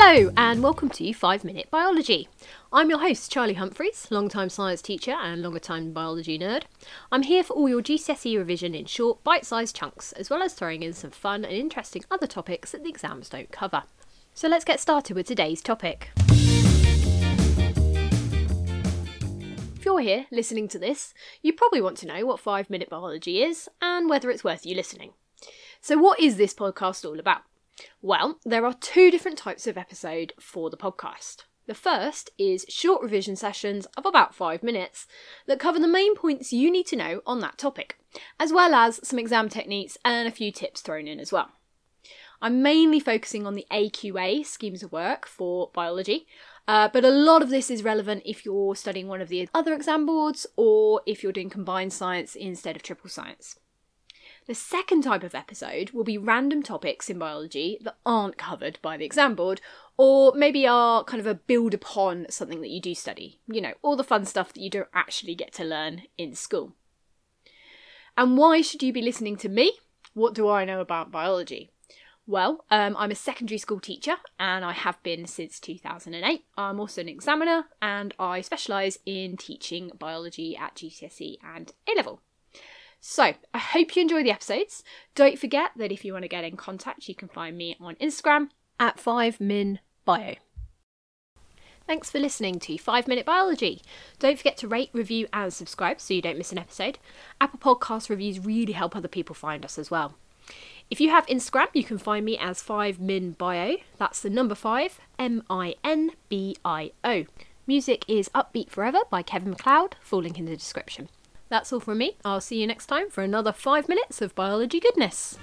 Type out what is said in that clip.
Hello, and welcome to 5 Minute Biology. I'm your host, Charlie Humphreys, long-time science teacher and longer time biology nerd. I'm here for all your GCSE revision in short, bite sized chunks, as well as throwing in some fun and interesting other topics that the exams don't cover. So let's get started with today's topic. If you're here listening to this, you probably want to know what 5 Minute Biology is and whether it's worth you listening. So, what is this podcast all about? Well, there are two different types of episode for the podcast. The first is short revision sessions of about five minutes that cover the main points you need to know on that topic, as well as some exam techniques and a few tips thrown in as well. I'm mainly focusing on the AQA schemes of work for biology, uh, but a lot of this is relevant if you're studying one of the other exam boards or if you're doing combined science instead of triple science. The second type of episode will be random topics in biology that aren't covered by the exam board, or maybe are kind of a build upon something that you do study. You know, all the fun stuff that you don't actually get to learn in school. And why should you be listening to me? What do I know about biology? Well, um, I'm a secondary school teacher and I have been since 2008. I'm also an examiner and I specialise in teaching biology at GCSE and A level. So, I hope you enjoy the episodes. Don't forget that if you want to get in contact, you can find me on Instagram at 5minbio. Thanks for listening to 5 Minute Biology. Don't forget to rate, review, and subscribe so you don't miss an episode. Apple Podcast reviews really help other people find us as well. If you have Instagram, you can find me as 5minbio. That's the number 5, M I N B I O. Music is Upbeat Forever by Kevin MacLeod, full link in the description. That's all from me. I'll see you next time for another five minutes of biology goodness.